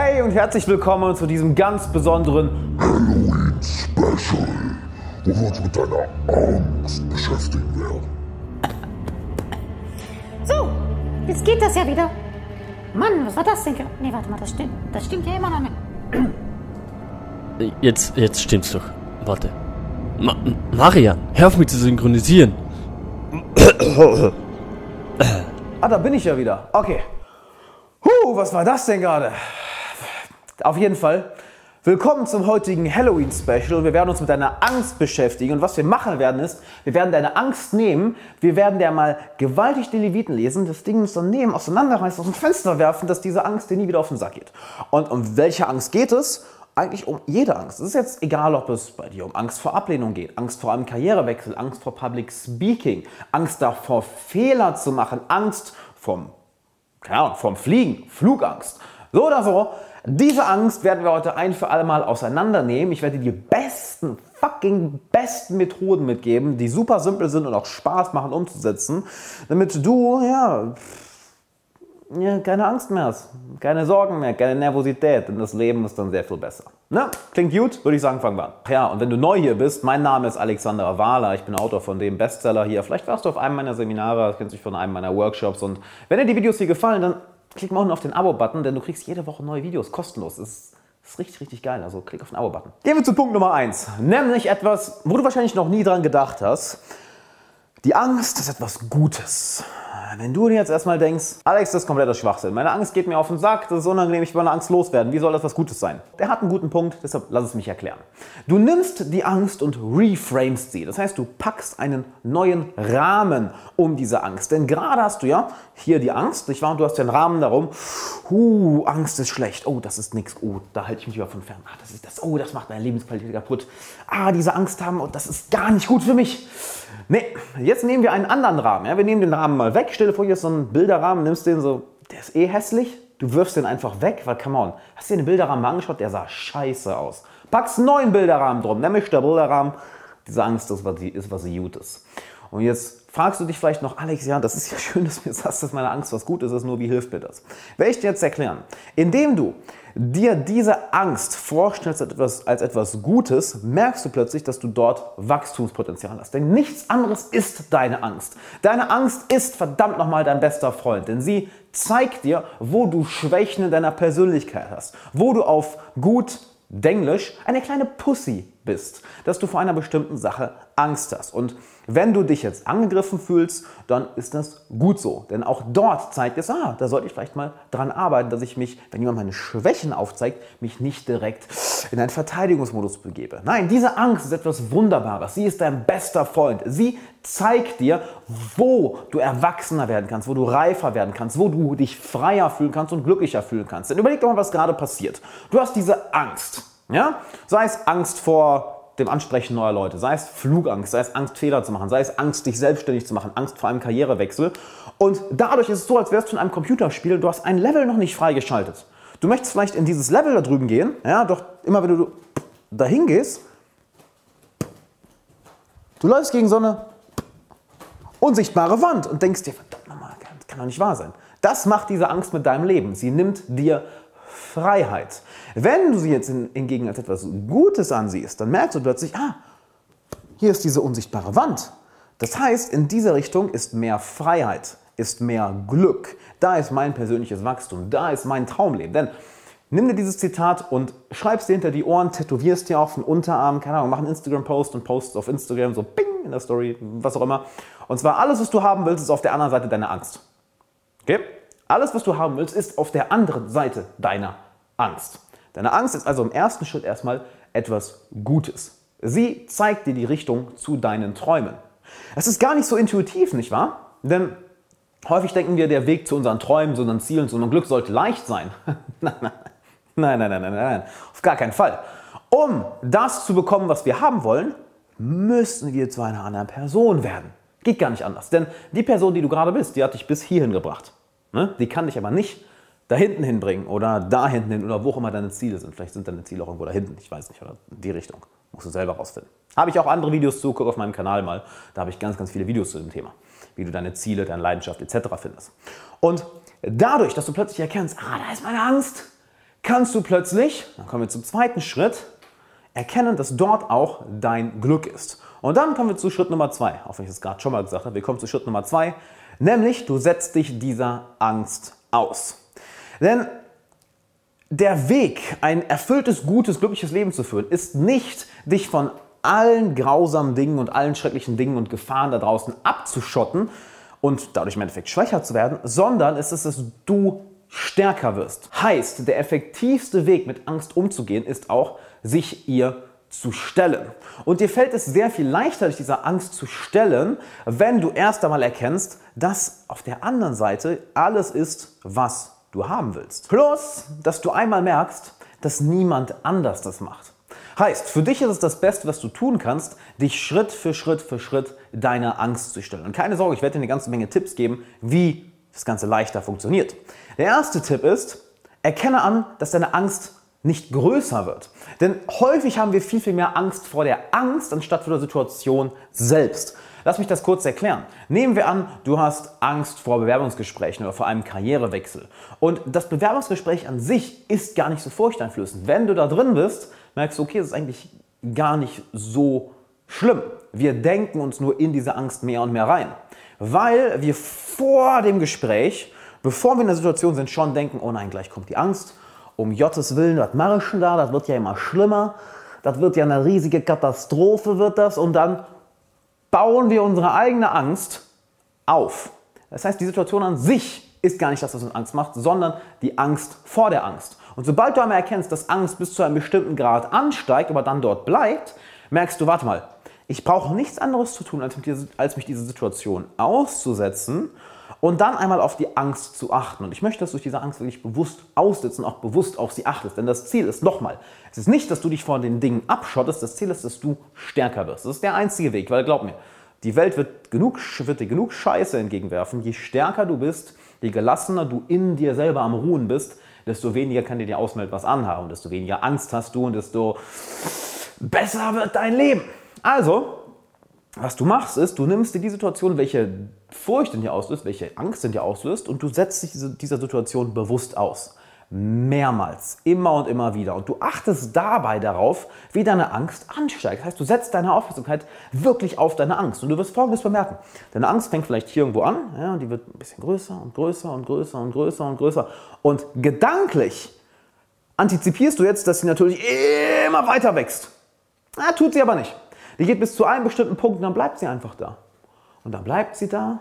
Hey und herzlich willkommen zu diesem ganz besonderen Halloween Special, wo wir uns mit deiner Angst beschäftigen werden. So, jetzt geht das ja wieder. Mann, was war das denn? Nee, warte mal, das stimmt. Das stimmt ja immer noch nicht. Jetzt, jetzt stimmt's doch. Warte. Ma Marian, hör auf mich zu synchronisieren. Ah, da bin ich ja wieder. Okay. Huh, was war das denn gerade? Auf jeden Fall. Willkommen zum heutigen Halloween Special. Wir werden uns mit deiner Angst beschäftigen und was wir machen werden ist, wir werden deine Angst nehmen, wir werden dir mal gewaltig die Leviten lesen, das Ding uns nehmen, auseinanderreißen, aus dem Fenster werfen, dass diese Angst dir nie wieder auf den Sack geht. Und um welche Angst geht es? Eigentlich um jede Angst. Es ist jetzt egal, ob es bei dir um Angst vor Ablehnung geht, Angst vor einem Karrierewechsel, Angst vor Public Speaking, Angst davor, Fehler zu machen, Angst vom, keine vom Fliegen, Flugangst. So oder so, diese Angst werden wir heute ein für alle Mal auseinandernehmen. Ich werde dir die besten, fucking besten Methoden mitgeben, die super simpel sind und auch Spaß machen umzusetzen, damit du, ja, ja, keine Angst mehr hast, keine Sorgen mehr, keine Nervosität, denn das Leben ist dann sehr viel besser. Ne? Klingt gut? Würde ich sagen, fangen wir an. Ja, und wenn du neu hier bist, mein Name ist Alexander Wahler, ich bin Autor von dem Bestseller hier. Vielleicht warst du auf einem meiner Seminare, kennst dich von einem meiner Workshops und wenn dir die Videos hier gefallen, dann klick mal unten auf den Abo-Button, denn du kriegst jede Woche neue Videos kostenlos. Das ist, das ist richtig, richtig geil. Also klick auf den Abo-Button. Gehen wir zu Punkt Nummer 1. Nämlich etwas, wo du wahrscheinlich noch nie dran gedacht hast. Die Angst ist etwas Gutes. Wenn du dir jetzt erstmal denkst, Alex, das ist kompletter Schwachsinn. Meine Angst geht mir auf den Sack, das ist unangenehm, ich will meine Angst loswerden. Wie soll das was Gutes sein? Der hat einen guten Punkt, deshalb lass es mich erklären. Du nimmst die Angst und reframest sie. Das heißt, du packst einen neuen Rahmen um diese Angst. Denn gerade hast du ja hier die Angst, nicht wahr? Und du hast den Rahmen darum. Huh, Angst ist schlecht. Oh, das ist nichts. Oh, da halte ich mich lieber von fern. Ah, das ist das. Oh, das macht meine Lebensqualität kaputt. Ah, diese Angst haben, oh, das ist gar nicht gut für mich. Nee, jetzt nehmen wir einen anderen Rahmen. Ja? Wir nehmen den Rahmen mal weg. Stell dir vor, hier ist so ein Bilderrahmen, nimmst den so, der ist eh hässlich. Du wirfst den einfach weg, weil, come on, hast du dir den Bilderrahmen mal angeschaut? Der sah scheiße aus. Packst einen neuen Bilderrahmen drum, nämlich der Bilderrahmen. Diese Angst ist, was, ist was Gutes. Und jetzt fragst du dich vielleicht noch, Alex, ja, das ist ja schön, dass du mir sagst, dass meine Angst was Gutes ist, nur wie hilft mir das? Werde ich dir jetzt erklären. Indem du dir diese Angst vorstellst als etwas, als etwas Gutes, merkst du plötzlich, dass du dort Wachstumspotenzial hast. Denn nichts anderes ist deine Angst. Deine Angst ist verdammt nochmal dein bester Freund, denn sie zeigt dir, wo du Schwächen in deiner Persönlichkeit hast, wo du auf gut Denglisch eine kleine Pussy bist, dass du vor einer bestimmten Sache Angst hast. Und wenn du dich jetzt angegriffen fühlst, dann ist das gut so. Denn auch dort zeigt es, ah, da sollte ich vielleicht mal dran arbeiten, dass ich mich, wenn jemand meine Schwächen aufzeigt, mich nicht direkt in einen Verteidigungsmodus begebe. Nein, diese Angst ist etwas Wunderbares. Sie ist dein bester Freund. Sie zeigt dir, wo du erwachsener werden kannst, wo du reifer werden kannst, wo du dich freier fühlen kannst und glücklicher fühlen kannst. Denn überleg doch mal, was gerade passiert. Du hast diese Angst. Ja? Sei es Angst vor dem Ansprechen neuer Leute, sei es Flugangst, sei es Angst, Fehler zu machen, sei es Angst, dich selbstständig zu machen, Angst vor einem Karrierewechsel. Und dadurch ist es so, als wärst du in einem Computerspiel, du hast ein Level noch nicht freigeschaltet. Du möchtest vielleicht in dieses Level da drüben gehen, ja, doch immer wenn du dahin gehst, du läufst gegen so eine unsichtbare Wand und denkst dir, verdammt nochmal, das kann doch nicht wahr sein. Das macht diese Angst mit deinem Leben. Sie nimmt dir Freiheit. Wenn du sie jetzt hingegen als etwas Gutes ansiehst, dann merkst du plötzlich, ah, hier ist diese unsichtbare Wand. Das heißt, in dieser Richtung ist mehr Freiheit, ist mehr Glück. Da ist mein persönliches Wachstum, da ist mein Traumleben. Denn nimm dir dieses Zitat und schreib es dir hinter die Ohren, tätowierst dir auf den Unterarm, keine Ahnung, mach einen Instagram-Post und post auf Instagram so bing in der Story, was auch immer. Und zwar alles, was du haben willst, ist auf der anderen Seite deine Angst. Okay? Alles, was du haben willst, ist auf der anderen Seite deiner Angst. Deine Angst ist also im ersten Schritt erstmal etwas Gutes. Sie zeigt dir die Richtung zu deinen Träumen. Es ist gar nicht so intuitiv, nicht wahr? Denn häufig denken wir, der Weg zu unseren Träumen, zu unseren Zielen, zu unserem Glück sollte leicht sein. nein, nein, nein, nein, nein, nein, auf gar keinen Fall. Um das zu bekommen, was wir haben wollen, müssen wir zu einer anderen Person werden. Geht gar nicht anders. Denn die Person, die du gerade bist, die hat dich bis hierhin gebracht. Ne? Die kann dich aber nicht da hinten hinbringen oder da hinten hin oder wo auch immer deine Ziele sind. Vielleicht sind deine Ziele auch irgendwo da hinten, ich weiß nicht, oder in die Richtung. Musst du selber rausfinden. Habe ich auch andere Videos zu, guck auf meinem Kanal mal. Da habe ich ganz, ganz viele Videos zu dem Thema. Wie du deine Ziele, deine Leidenschaft etc. findest. Und dadurch, dass du plötzlich erkennst, ah, da ist meine Angst, kannst du plötzlich, dann kommen wir zum zweiten Schritt, erkennen, dass dort auch dein Glück ist. Und dann kommen wir zu Schritt Nummer zwei, auch wenn ich das gerade schon mal gesagt habe. Wir kommen zu Schritt Nummer zwei, nämlich du setzt dich dieser Angst aus. Denn der Weg, ein erfülltes, gutes, glückliches Leben zu führen, ist nicht, dich von allen grausamen Dingen und allen schrecklichen Dingen und Gefahren da draußen abzuschotten und dadurch im Endeffekt schwächer zu werden, sondern es ist, dass du stärker wirst. Heißt, der effektivste Weg, mit Angst umzugehen, ist auch, sich ihr zu stellen. Und dir fällt es sehr viel leichter, dich dieser Angst zu stellen, wenn du erst einmal erkennst, dass auf der anderen Seite alles ist, was du haben willst. Plus, dass du einmal merkst, dass niemand anders das macht. Heißt, für dich ist es das Beste, was du tun kannst, dich Schritt für Schritt für Schritt deiner Angst zu stellen. Und keine Sorge, ich werde dir eine ganze Menge Tipps geben, wie das Ganze leichter funktioniert. Der erste Tipp ist, erkenne an, dass deine Angst nicht größer wird. Denn häufig haben wir viel, viel mehr Angst vor der Angst anstatt vor der Situation selbst. Lass mich das kurz erklären. Nehmen wir an, du hast Angst vor Bewerbungsgesprächen oder vor einem Karrierewechsel. Und das Bewerbungsgespräch an sich ist gar nicht so furchteinflößend. Wenn du da drin bist, merkst du, okay, das ist eigentlich gar nicht so schlimm. Wir denken uns nur in diese Angst mehr und mehr rein. Weil wir vor dem Gespräch, bevor wir in der Situation sind, schon denken, oh nein, gleich kommt die Angst. Um Gottes Willen, ich denn da? Das wird ja immer schlimmer. Das wird ja eine riesige Katastrophe, wird das. Und dann bauen wir unsere eigene Angst auf. Das heißt, die Situation an sich ist gar nicht das, was uns Angst macht, sondern die Angst vor der Angst. Und sobald du einmal erkennst, dass Angst bis zu einem bestimmten Grad ansteigt, aber dann dort bleibt, merkst du, warte mal, ich brauche nichts anderes zu tun, als, als mich diese Situation auszusetzen und dann einmal auf die Angst zu achten. Und ich möchte, dass du diese Angst wirklich bewusst aussitzen, auch bewusst auf sie achtest. Denn das Ziel ist nochmal, es ist nicht, dass du dich vor den Dingen abschottest, das Ziel ist, dass du stärker wirst. Das ist der einzige Weg, weil glaub mir, die Welt wird, genug, wird dir genug Scheiße entgegenwerfen. Je stärker du bist, je gelassener du in dir selber am Ruhen bist, desto weniger kann dir die Außenwelt was anhaben, desto weniger Angst hast du und desto besser wird dein Leben. Also, was du machst, ist, du nimmst dir die Situation, welche Furcht in dir auslöst, welche Angst in dir auslöst und du setzt dich dieser Situation bewusst aus. Mehrmals, immer und immer wieder. Und du achtest dabei darauf, wie deine Angst ansteigt. Das heißt, du setzt deine Aufmerksamkeit wirklich auf deine Angst. Und du wirst Folgendes bemerken. Deine Angst fängt vielleicht hier irgendwo an, ja, und die wird ein bisschen größer und größer und größer und größer und größer. Und gedanklich antizipierst du jetzt, dass sie natürlich immer weiter wächst. Na, tut sie aber nicht. Die geht bis zu einem bestimmten Punkt und dann bleibt sie einfach da. Und dann bleibt sie da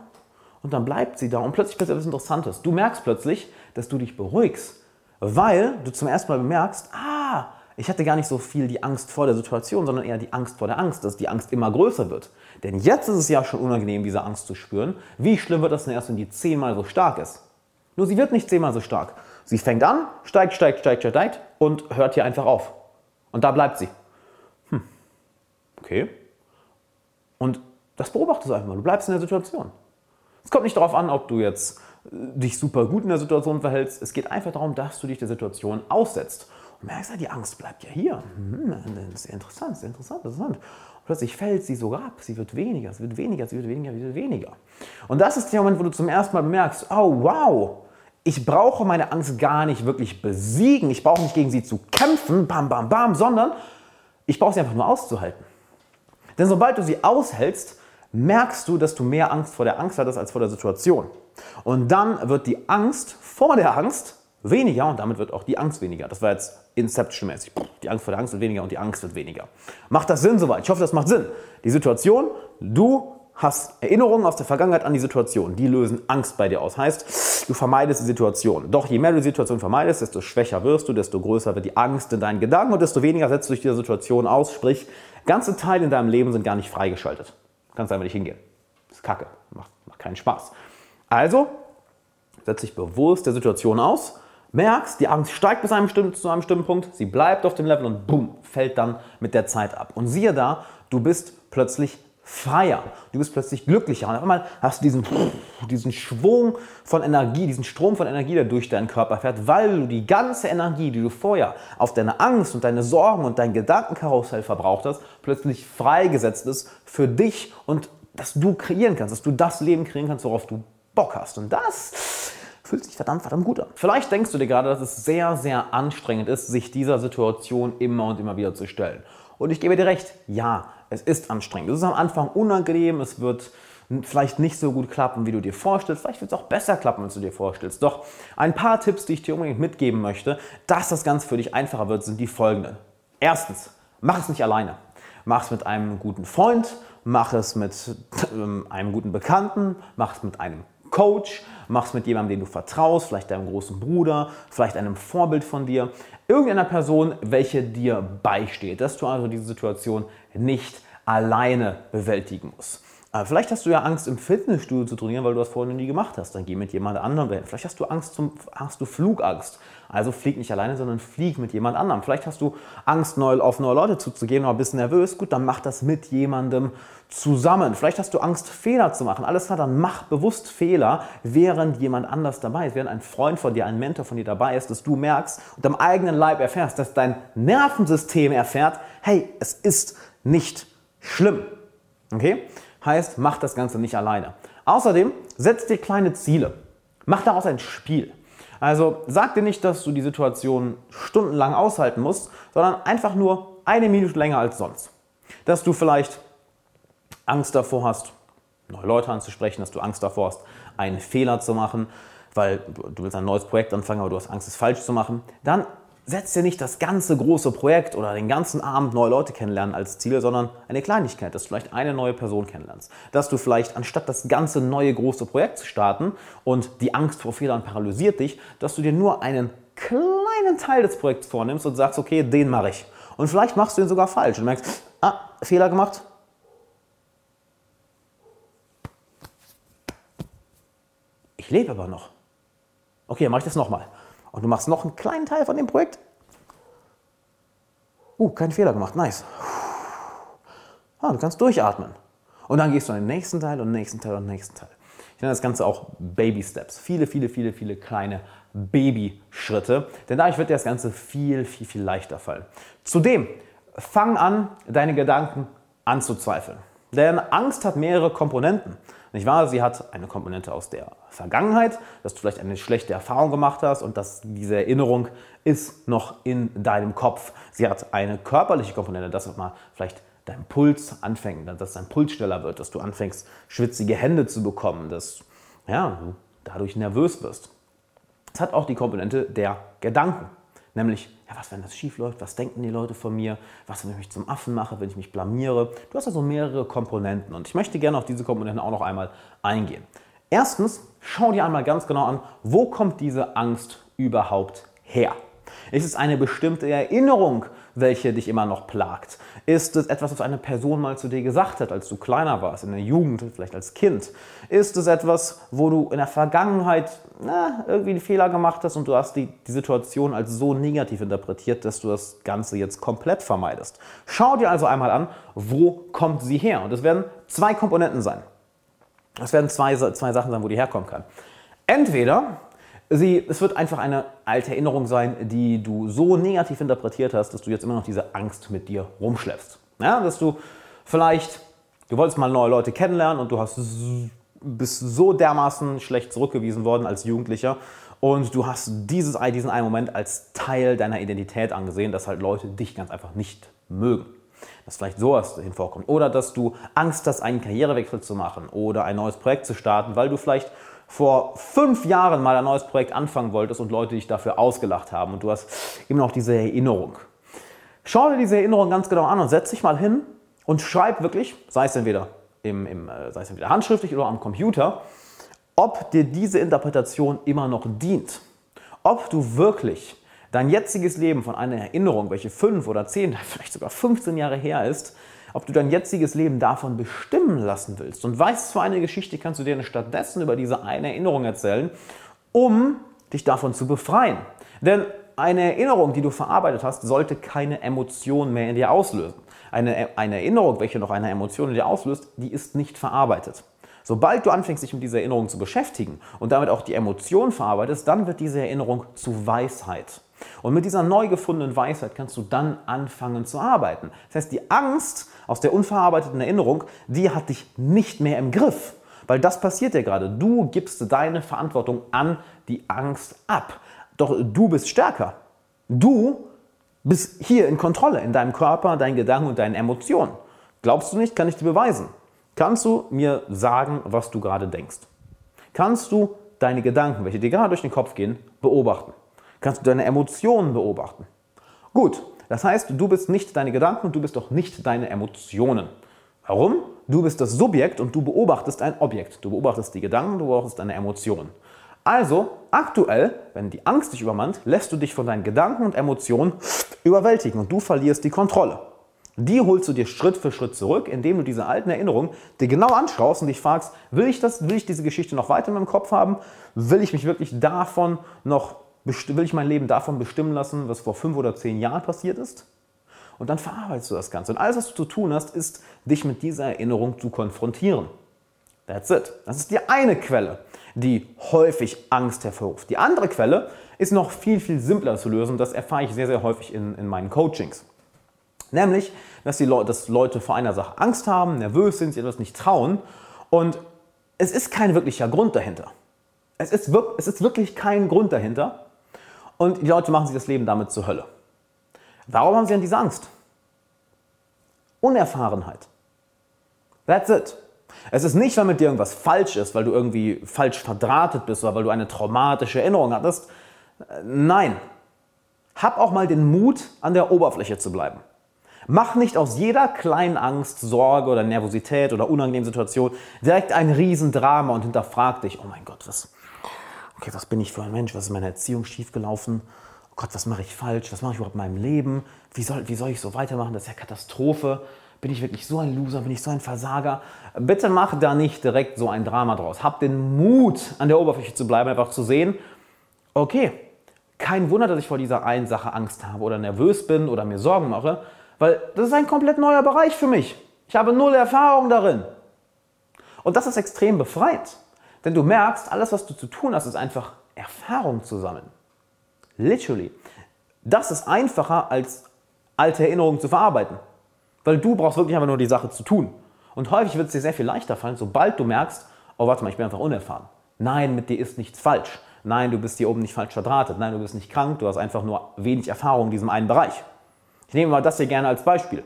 und dann bleibt sie da und plötzlich passiert etwas Interessantes. Du merkst plötzlich, dass du dich beruhigst, weil du zum ersten Mal bemerkst, ah, ich hatte gar nicht so viel die Angst vor der Situation, sondern eher die Angst vor der Angst, dass die Angst immer größer wird. Denn jetzt ist es ja schon unangenehm, diese Angst zu spüren. Wie schlimm wird das denn erst, wenn die zehnmal so stark ist? Nur sie wird nicht zehnmal so stark. Sie fängt an, steigt, steigt, steigt, steigt und hört hier einfach auf. Und da bleibt sie. Okay. Und das beobachtest du einfach mal. Du bleibst in der Situation. Es kommt nicht darauf an, ob du jetzt äh, dich super gut in der Situation verhältst. Es geht einfach darum, dass du dich der Situation aussetzt. Und merkst, ja, die Angst bleibt ja hier. Hm, das interessant, ist interessant, interessant. Und plötzlich fällt sie sogar ab. Sie wird weniger, sie wird weniger, sie wird weniger, sie wird weniger. Und das ist der Moment, wo du zum ersten Mal bemerkst, oh wow, ich brauche meine Angst gar nicht wirklich besiegen. Ich brauche nicht gegen sie zu kämpfen, bam, bam, bam, sondern ich brauche sie einfach nur auszuhalten. Denn sobald du sie aushältst, merkst du, dass du mehr Angst vor der Angst hattest als vor der Situation. Und dann wird die Angst vor der Angst weniger und damit wird auch die Angst weniger. Das war jetzt Inception-mäßig. Die Angst vor der Angst wird weniger und die Angst wird weniger. Macht das Sinn soweit? Ich hoffe, das macht Sinn. Die Situation, du hast Erinnerungen aus der Vergangenheit an die Situation. Die lösen Angst bei dir aus. Heißt, du vermeidest die Situation. Doch je mehr du die Situation vermeidest, desto schwächer wirst du, desto größer wird die Angst in deinen Gedanken und desto weniger setzt du dich dieser Situation aus. Sprich, ganze Teile in deinem Leben sind gar nicht freigeschaltet. Du kannst einfach nicht hingehen. Das ist kacke. Macht, macht keinen Spaß. Also, setz dich bewusst der Situation aus, merkst, die Angst steigt bis einem zu einem bestimmten Punkt, sie bleibt auf dem Level und boom, fällt dann mit der Zeit ab. Und siehe da, du bist plötzlich freier. Du bist plötzlich glücklicher. Und auf einmal hast du diesen, diesen Schwung von Energie, diesen Strom von Energie, der durch deinen Körper fährt, weil du die ganze Energie, die du vorher auf deine Angst und deine Sorgen und dein Gedankenkarussell verbraucht hast, plötzlich freigesetzt ist für dich und dass du kreieren kannst, dass du das Leben kreieren kannst, worauf du Bock hast. Und das fühlt sich verdammt, verdammt gut an. Vielleicht denkst du dir gerade, dass es sehr, sehr anstrengend ist, sich dieser Situation immer und immer wieder zu stellen. Und ich gebe dir recht, ja, es ist anstrengend. Es ist am Anfang unangenehm, es wird vielleicht nicht so gut klappen, wie du dir vorstellst. Vielleicht wird es auch besser klappen, als du dir vorstellst. Doch ein paar Tipps, die ich dir unbedingt mitgeben möchte, dass das Ganze für dich einfacher wird, sind die folgenden. Erstens, mach es nicht alleine. Mach es mit einem guten Freund, mach es mit ähm, einem guten Bekannten, mach es mit einem Coach, mach es mit jemandem, den du vertraust, vielleicht deinem großen Bruder, vielleicht einem Vorbild von dir, irgendeiner Person, welche dir beisteht, dass du also diese Situation nicht alleine bewältigen musst. Äh, vielleicht hast du ja Angst, im Fitnessstudio zu trainieren, weil du das vorher noch nie gemacht hast. Dann geh mit jemand anderem dahin. Vielleicht hast du Angst zum, hast du Flugangst. Also flieg nicht alleine, sondern flieg mit jemand anderem. Vielleicht hast du Angst, neu, auf neue Leute zuzugehen oder bist nervös. Gut, dann mach das mit jemandem zusammen. Vielleicht hast du Angst, Fehler zu machen. Alles klar, dann mach bewusst Fehler, während jemand anders dabei ist, während ein Freund von dir, ein Mentor von dir dabei ist, dass du merkst und am eigenen Leib erfährst, dass dein Nervensystem erfährt, hey, es ist nicht schlimm. Okay? Heißt, mach das Ganze nicht alleine. Außerdem setz dir kleine Ziele. Mach daraus ein Spiel. Also sag dir nicht, dass du die Situation stundenlang aushalten musst, sondern einfach nur eine Minute länger als sonst. Dass du vielleicht Angst davor hast, neue Leute anzusprechen, dass du Angst davor hast, einen Fehler zu machen, weil du willst ein neues Projekt anfangen, aber du hast Angst, es falsch zu machen, dann setz dir nicht das ganze große Projekt oder den ganzen Abend neue Leute kennenlernen als Ziel, sondern eine Kleinigkeit, dass du vielleicht eine neue Person kennenlernst. Dass du vielleicht, anstatt das ganze neue große Projekt zu starten und die Angst vor Fehlern paralysiert dich, dass du dir nur einen kleinen Teil des Projekts vornimmst und sagst, okay, den mache ich. Und vielleicht machst du ihn sogar falsch und merkst, ah, Fehler gemacht. Ich lebe aber noch. Okay, dann mache ich das nochmal und du machst noch einen kleinen Teil von dem Projekt. Uh, keinen Fehler gemacht, nice. Ah, du kannst durchatmen. Und dann gehst du an den nächsten Teil und den nächsten Teil und den nächsten Teil. Ich nenne das Ganze auch Baby Steps. Viele, viele, viele, viele kleine Babyschritte. Denn dadurch wird dir das Ganze viel, viel, viel leichter fallen. Zudem, fang an, deine Gedanken anzuzweifeln. Denn Angst hat mehrere Komponenten. Nicht wahr? Sie hat eine Komponente aus der Vergangenheit, dass du vielleicht eine schlechte Erfahrung gemacht hast und dass diese Erinnerung ist noch in deinem Kopf. Sie hat eine körperliche Komponente, dass mal vielleicht dein Puls anfängt, dass dein Puls schneller wird, dass du anfängst, schwitzige Hände zu bekommen, dass ja, du dadurch nervös wirst. Es hat auch die Komponente der Gedanken. Nämlich, ja, was, wenn das schief läuft? Was denken die Leute von mir? Was, wenn ich mich zum Affen mache, wenn ich mich blamiere? Du hast also mehrere Komponenten und ich möchte gerne auf diese Komponenten auch noch einmal eingehen. Erstens, schau dir einmal ganz genau an, wo kommt diese Angst überhaupt her? Ist es eine bestimmte Erinnerung, welche dich immer noch plagt? Ist es etwas, was eine Person mal zu dir gesagt hat, als du kleiner warst, in der Jugend, vielleicht als Kind? Ist es etwas, wo du in der Vergangenheit na, irgendwie einen Fehler gemacht hast und du hast die, die Situation als so negativ interpretiert, dass du das Ganze jetzt komplett vermeidest? Schau dir also einmal an, wo kommt sie her? Und es werden zwei Komponenten sein. Es werden zwei, zwei Sachen sein, wo die herkommen kann. Entweder Sie, es wird einfach eine alte Erinnerung sein, die du so negativ interpretiert hast, dass du jetzt immer noch diese Angst mit dir rumschleppst. Ja, dass du vielleicht, du wolltest mal neue Leute kennenlernen und du hast, bist so dermaßen schlecht zurückgewiesen worden als Jugendlicher und du hast dieses, diesen einen Moment als Teil deiner Identität angesehen, dass halt Leute dich ganz einfach nicht mögen. Dass vielleicht sowas dahin vorkommt. Oder dass du Angst hast, einen Karrierewechsel zu machen oder ein neues Projekt zu starten, weil du vielleicht vor fünf Jahren mal ein neues Projekt anfangen wolltest und Leute dich dafür ausgelacht haben und du hast immer noch diese Erinnerung. Schau dir diese Erinnerung ganz genau an und setz dich mal hin und schreib wirklich, sei es entweder, im, im, äh, sei es entweder handschriftlich oder am Computer, ob dir diese Interpretation immer noch dient. Ob du wirklich dein jetziges Leben von einer Erinnerung, welche fünf oder zehn, vielleicht sogar 15 Jahre her ist, ob du dein jetziges Leben davon bestimmen lassen willst und weißt, für eine Geschichte kannst du dir stattdessen über diese eine Erinnerung erzählen, um dich davon zu befreien. Denn eine Erinnerung, die du verarbeitet hast, sollte keine Emotion mehr in dir auslösen. Eine, eine Erinnerung, welche noch eine Emotion in dir auslöst, die ist nicht verarbeitet. Sobald du anfängst, dich mit dieser Erinnerung zu beschäftigen und damit auch die Emotion verarbeitest, dann wird diese Erinnerung zu Weisheit. Und mit dieser neu gefundenen Weisheit kannst du dann anfangen zu arbeiten. Das heißt, die Angst aus der unverarbeiteten Erinnerung, die hat dich nicht mehr im Griff. Weil das passiert ja gerade. Du gibst deine Verantwortung an die Angst ab. Doch du bist stärker. Du bist hier in Kontrolle in deinem Körper, deinen Gedanken und deinen Emotionen. Glaubst du nicht, kann ich dir beweisen. Kannst du mir sagen, was du gerade denkst? Kannst du deine Gedanken, welche dir gerade durch den Kopf gehen, beobachten? Kannst du deine Emotionen beobachten? Gut, das heißt, du bist nicht deine Gedanken und du bist auch nicht deine Emotionen. Warum? Du bist das Subjekt und du beobachtest ein Objekt. Du beobachtest die Gedanken, du beobachtest deine Emotionen. Also, aktuell, wenn die Angst dich übermannt, lässt du dich von deinen Gedanken und Emotionen überwältigen und du verlierst die Kontrolle. Die holst du dir Schritt für Schritt zurück, indem du diese alten Erinnerungen dir genau anschaust und dich fragst, will ich das, will ich diese Geschichte noch weiter in meinem Kopf haben? Will ich mich wirklich davon noch, will ich mein Leben davon bestimmen lassen, was vor fünf oder zehn Jahren passiert ist? Und dann verarbeitest du das Ganze. Und alles, was du zu tun hast, ist, dich mit dieser Erinnerung zu konfrontieren. That's it. Das ist die eine Quelle, die häufig Angst hervorruft. Die andere Quelle ist noch viel, viel simpler zu lösen. Das erfahre ich sehr, sehr häufig in, in meinen Coachings. Nämlich, dass, die Le dass Leute vor einer Sache Angst haben, nervös sind, sie etwas nicht trauen. Und es ist kein wirklicher Grund dahinter. Es ist, es ist wirklich kein Grund dahinter. Und die Leute machen sich das Leben damit zur Hölle. Warum haben sie denn diese Angst? Unerfahrenheit. That's it. Es ist nicht, weil mit dir irgendwas falsch ist, weil du irgendwie falsch verdrahtet bist oder weil du eine traumatische Erinnerung hattest. Nein. Hab auch mal den Mut, an der Oberfläche zu bleiben. Mach nicht aus jeder kleinen Angst, Sorge oder Nervosität oder unangenehmen Situation direkt ein Riesendrama und hinterfrag dich, oh mein Gott, was, okay, was bin ich für ein Mensch, was ist in meiner Erziehung schiefgelaufen? Oh Gott, was mache ich falsch? Was mache ich überhaupt in meinem Leben? Wie soll, wie soll ich so weitermachen? Das ist ja Katastrophe. Bin ich wirklich so ein Loser? Bin ich so ein Versager? Bitte mach da nicht direkt so ein Drama draus. Hab den Mut, an der Oberfläche zu bleiben, einfach zu sehen, okay, kein Wunder, dass ich vor dieser einen Sache Angst habe oder nervös bin oder mir Sorgen mache, weil das ist ein komplett neuer Bereich für mich. Ich habe null Erfahrung darin. Und das ist extrem befreit. Denn du merkst, alles, was du zu tun hast, ist einfach Erfahrung zu sammeln. Literally. Das ist einfacher als alte Erinnerungen zu verarbeiten. Weil du brauchst wirklich einfach nur die Sache zu tun. Und häufig wird es dir sehr viel leichter fallen, sobald du merkst, oh warte mal, ich bin einfach unerfahren. Nein, mit dir ist nichts falsch. Nein, du bist hier oben nicht falsch verdrahtet. Nein, du bist nicht krank, du hast einfach nur wenig Erfahrung in diesem einen Bereich. Ich nehme mal das hier gerne als Beispiel.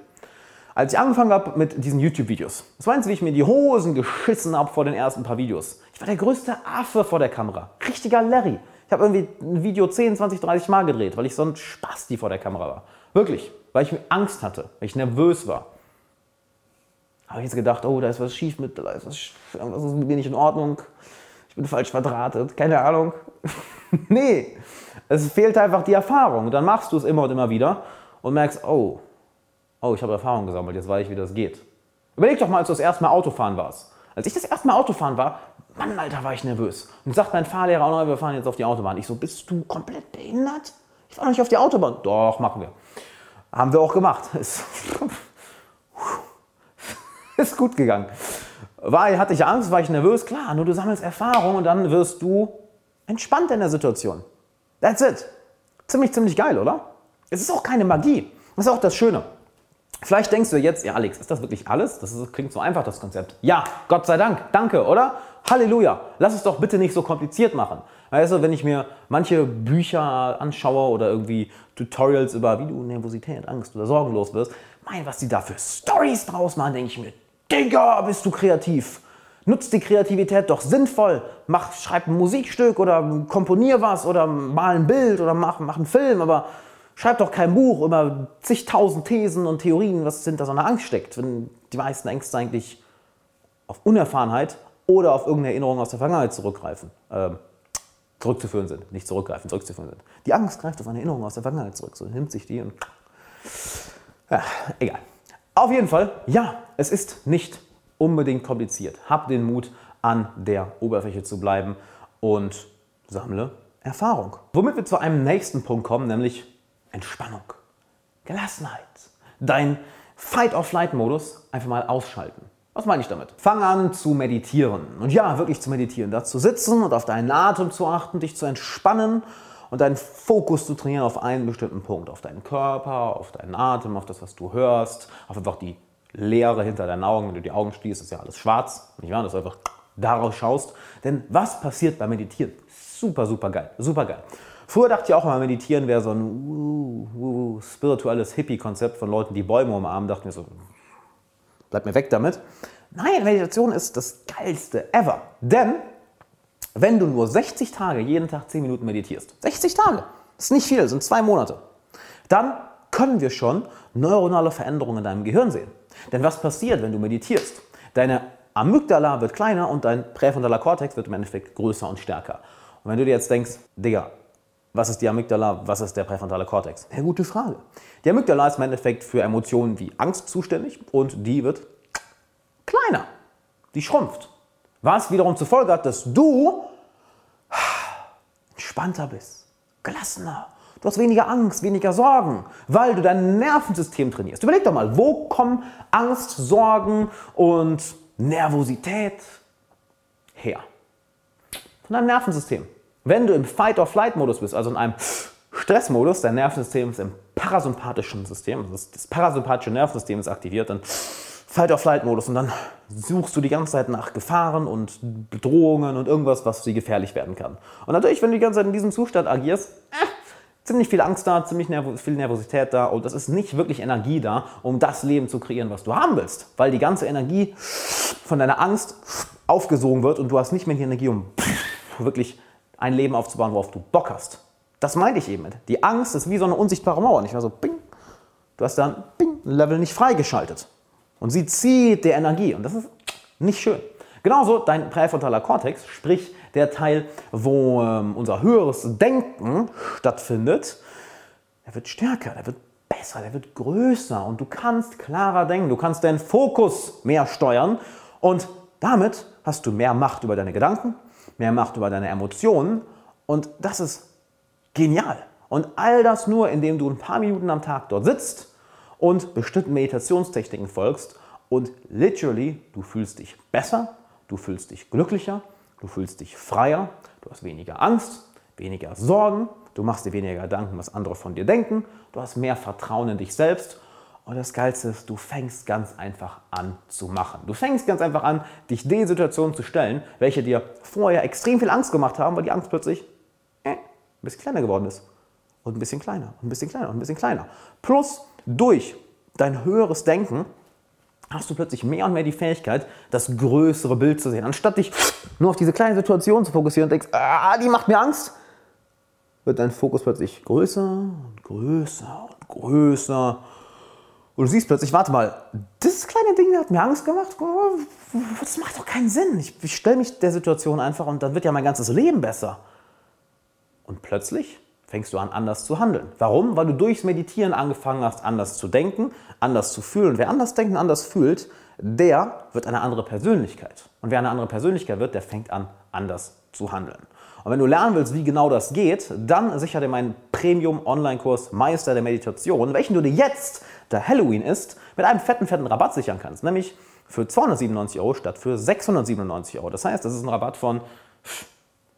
Als ich angefangen habe mit diesen YouTube-Videos, das meinst du, wie ich mir die Hosen geschissen habe vor den ersten paar Videos? Ich war der größte Affe vor der Kamera. Richtiger Larry. Ich habe irgendwie ein Video 10, 20, 30 Mal gedreht, weil ich so ein Spasti vor der Kamera war. Wirklich weil ich Angst hatte, weil ich nervös war. Habe ich jetzt gedacht, oh, da ist was schief mit, da ist was, irgendwas ist mit mir nicht in Ordnung, ich bin falsch verdrahtet, keine Ahnung. nee, es fehlt einfach die Erfahrung. Dann machst du es immer und immer wieder und merkst, oh, oh, ich habe Erfahrung gesammelt, jetzt weiß ich, wie das geht. Überleg doch mal, als du das erste Mal Autofahren warst. Als ich das erste Mal Autofahren war, Mann, Alter, war ich nervös. Und sagt mein Fahrlehrer auch noch, wir fahren jetzt auf die Autobahn. Ich so, bist du komplett behindert? Ich fahre noch nicht auf die Autobahn. Doch, machen wir. Haben wir auch gemacht. Ist, ist gut gegangen. War, hatte ich Angst, war ich nervös? Klar, nur du sammelst Erfahrung und dann wirst du entspannt in der Situation. That's it. Ziemlich, ziemlich geil, oder? Es ist auch keine Magie. Das ist auch das Schöne. Vielleicht denkst du jetzt, ja Alex, ist das wirklich alles? Das ist, klingt so einfach, das Konzept. Ja, Gott sei Dank, danke, oder? Halleluja. Lass es doch bitte nicht so kompliziert machen. Weißt du, wenn ich mir manche Bücher anschaue oder irgendwie Tutorials über, wie du Nervosität, Angst oder sorgenlos wirst, mein, was die da für Stories draus machen, denke ich mir, Digga, bist du kreativ. Nutz die Kreativität doch sinnvoll. Mach, schreib ein Musikstück oder komponier was oder mal ein Bild oder mach, mach einen Film, aber schreib doch kein Buch über zigtausend Thesen und Theorien, was hinter so einer Angst steckt, wenn die meisten Ängste eigentlich auf Unerfahrenheit oder auf irgendeine Erinnerung aus der Vergangenheit zurückgreifen. Ähm, zurückzuführen sind, nicht zurückgreifen, zurückzuführen sind. Die Angst greift auf eine Erinnerung aus der Vergangenheit zurück, so nimmt sich die und ja, egal. Auf jeden Fall, ja, es ist nicht unbedingt kompliziert. Hab den Mut, an der Oberfläche zu bleiben und sammle Erfahrung. Womit wir zu einem nächsten Punkt kommen, nämlich Entspannung, Gelassenheit. Dein Fight-or-Flight-Modus einfach mal ausschalten. Was meine ich damit? Fang an zu meditieren. Und ja, wirklich zu meditieren. Da zu sitzen und auf deinen Atem zu achten, dich zu entspannen und deinen Fokus zu trainieren auf einen bestimmten Punkt. Auf deinen Körper, auf deinen Atem, auf das, was du hörst, auf einfach die Leere hinter deinen Augen. Wenn du die Augen schließt, ist ja alles schwarz. Nicht wahr? Das ist einfach daraus schaust. Denn was passiert beim Meditieren? Super, super geil. Super geil. Früher dachte ich auch mal, Meditieren wäre so ein uh, uh, spirituelles Hippie-Konzept von Leuten, die Bäume umarmen. Dachte mir so, bleib mir weg damit. Nein, Meditation ist das geilste ever. Denn wenn du nur 60 Tage jeden Tag 10 Minuten meditierst, 60 Tage, das ist nicht viel, das sind zwei Monate, dann können wir schon neuronale Veränderungen in deinem Gehirn sehen. Denn was passiert, wenn du meditierst? Deine Amygdala wird kleiner und dein präfrontaler Kortex wird im Endeffekt größer und stärker. Und wenn du dir jetzt denkst, Digga, was ist die Amygdala, was ist der präfrontale Kortex? Eine gute Frage. Die Amygdala ist im Endeffekt für Emotionen wie Angst zuständig und die wird kleiner. Die schrumpft. Was wiederum zur Folge hat, dass du entspannter bist, gelassener. Du hast weniger Angst, weniger Sorgen, weil du dein Nervensystem trainierst. Überleg doch mal, wo kommen Angst, Sorgen und Nervosität her? Von deinem Nervensystem. Wenn du im Fight-or-Flight-Modus bist, also in einem Stressmodus, dein Nervensystem ist im parasympathischen System, das parasympathische Nervensystem ist aktiviert, dann Fight-or-Flight-Modus und dann suchst du die ganze Zeit nach Gefahren und Bedrohungen und irgendwas, was dir gefährlich werden kann. Und natürlich, wenn du die ganze Zeit in diesem Zustand agierst, äh, ziemlich viel Angst da, ziemlich nerv viel Nervosität da und es ist nicht wirklich Energie da, um das Leben zu kreieren, was du haben willst, weil die ganze Energie von deiner Angst aufgesogen wird und du hast nicht mehr die Energie, um wirklich ein Leben aufzubauen, worauf du Bock hast. Das meinte ich eben mit. Die Angst ist wie so eine unsichtbare Mauer. Nicht mehr so, bing. Du hast dann bing, ein Level nicht freigeschaltet. Und sie zieht die Energie. Und das ist nicht schön. Genauso dein präfrontaler Kortex, sprich der Teil, wo ähm, unser höheres Denken stattfindet, der wird stärker, der wird besser, der wird größer und du kannst klarer denken, du kannst deinen Fokus mehr steuern und damit hast du mehr Macht über deine Gedanken, mehr Macht über deine Emotionen und das ist genial. Und all das nur, indem du ein paar Minuten am Tag dort sitzt und bestimmten Meditationstechniken folgst und literally, du fühlst dich besser, du fühlst dich glücklicher, du fühlst dich freier, du hast weniger Angst, weniger Sorgen, du machst dir weniger Gedanken, was andere von dir denken, du hast mehr Vertrauen in dich selbst und das Geilste ist, du fängst ganz einfach an zu machen. Du fängst ganz einfach an, dich den Situationen zu stellen, welche dir vorher extrem viel Angst gemacht haben, weil die Angst plötzlich äh, ein bisschen kleiner geworden ist. Und ein bisschen kleiner, und ein bisschen kleiner, und ein bisschen kleiner. Plus durch dein höheres Denken hast du plötzlich mehr und mehr die Fähigkeit, das größere Bild zu sehen. Anstatt dich nur auf diese kleine Situation zu fokussieren und denkst, ah, die macht mir Angst, wird dein Fokus plötzlich größer und größer und größer. Und du siehst plötzlich, warte mal, das kleine Ding hat mir Angst gemacht. Das macht doch keinen Sinn. Ich, ich stelle mich der Situation einfach und dann wird ja mein ganzes Leben besser. Und plötzlich fängst du an, anders zu handeln. Warum? Weil du durchs Meditieren angefangen hast, anders zu denken, anders zu fühlen. Wer anders denkt und anders fühlt, der wird eine andere Persönlichkeit. Und wer eine andere Persönlichkeit wird, der fängt an, anders zu handeln. Und wenn du lernen willst, wie genau das geht, dann sicher dir meinen Premium-Online-Kurs Meister der Meditation, welchen du dir jetzt, da Halloween ist, mit einem fetten, fetten Rabatt sichern kannst. Nämlich für 297 Euro statt für 697 Euro. Das heißt, das ist ein Rabatt von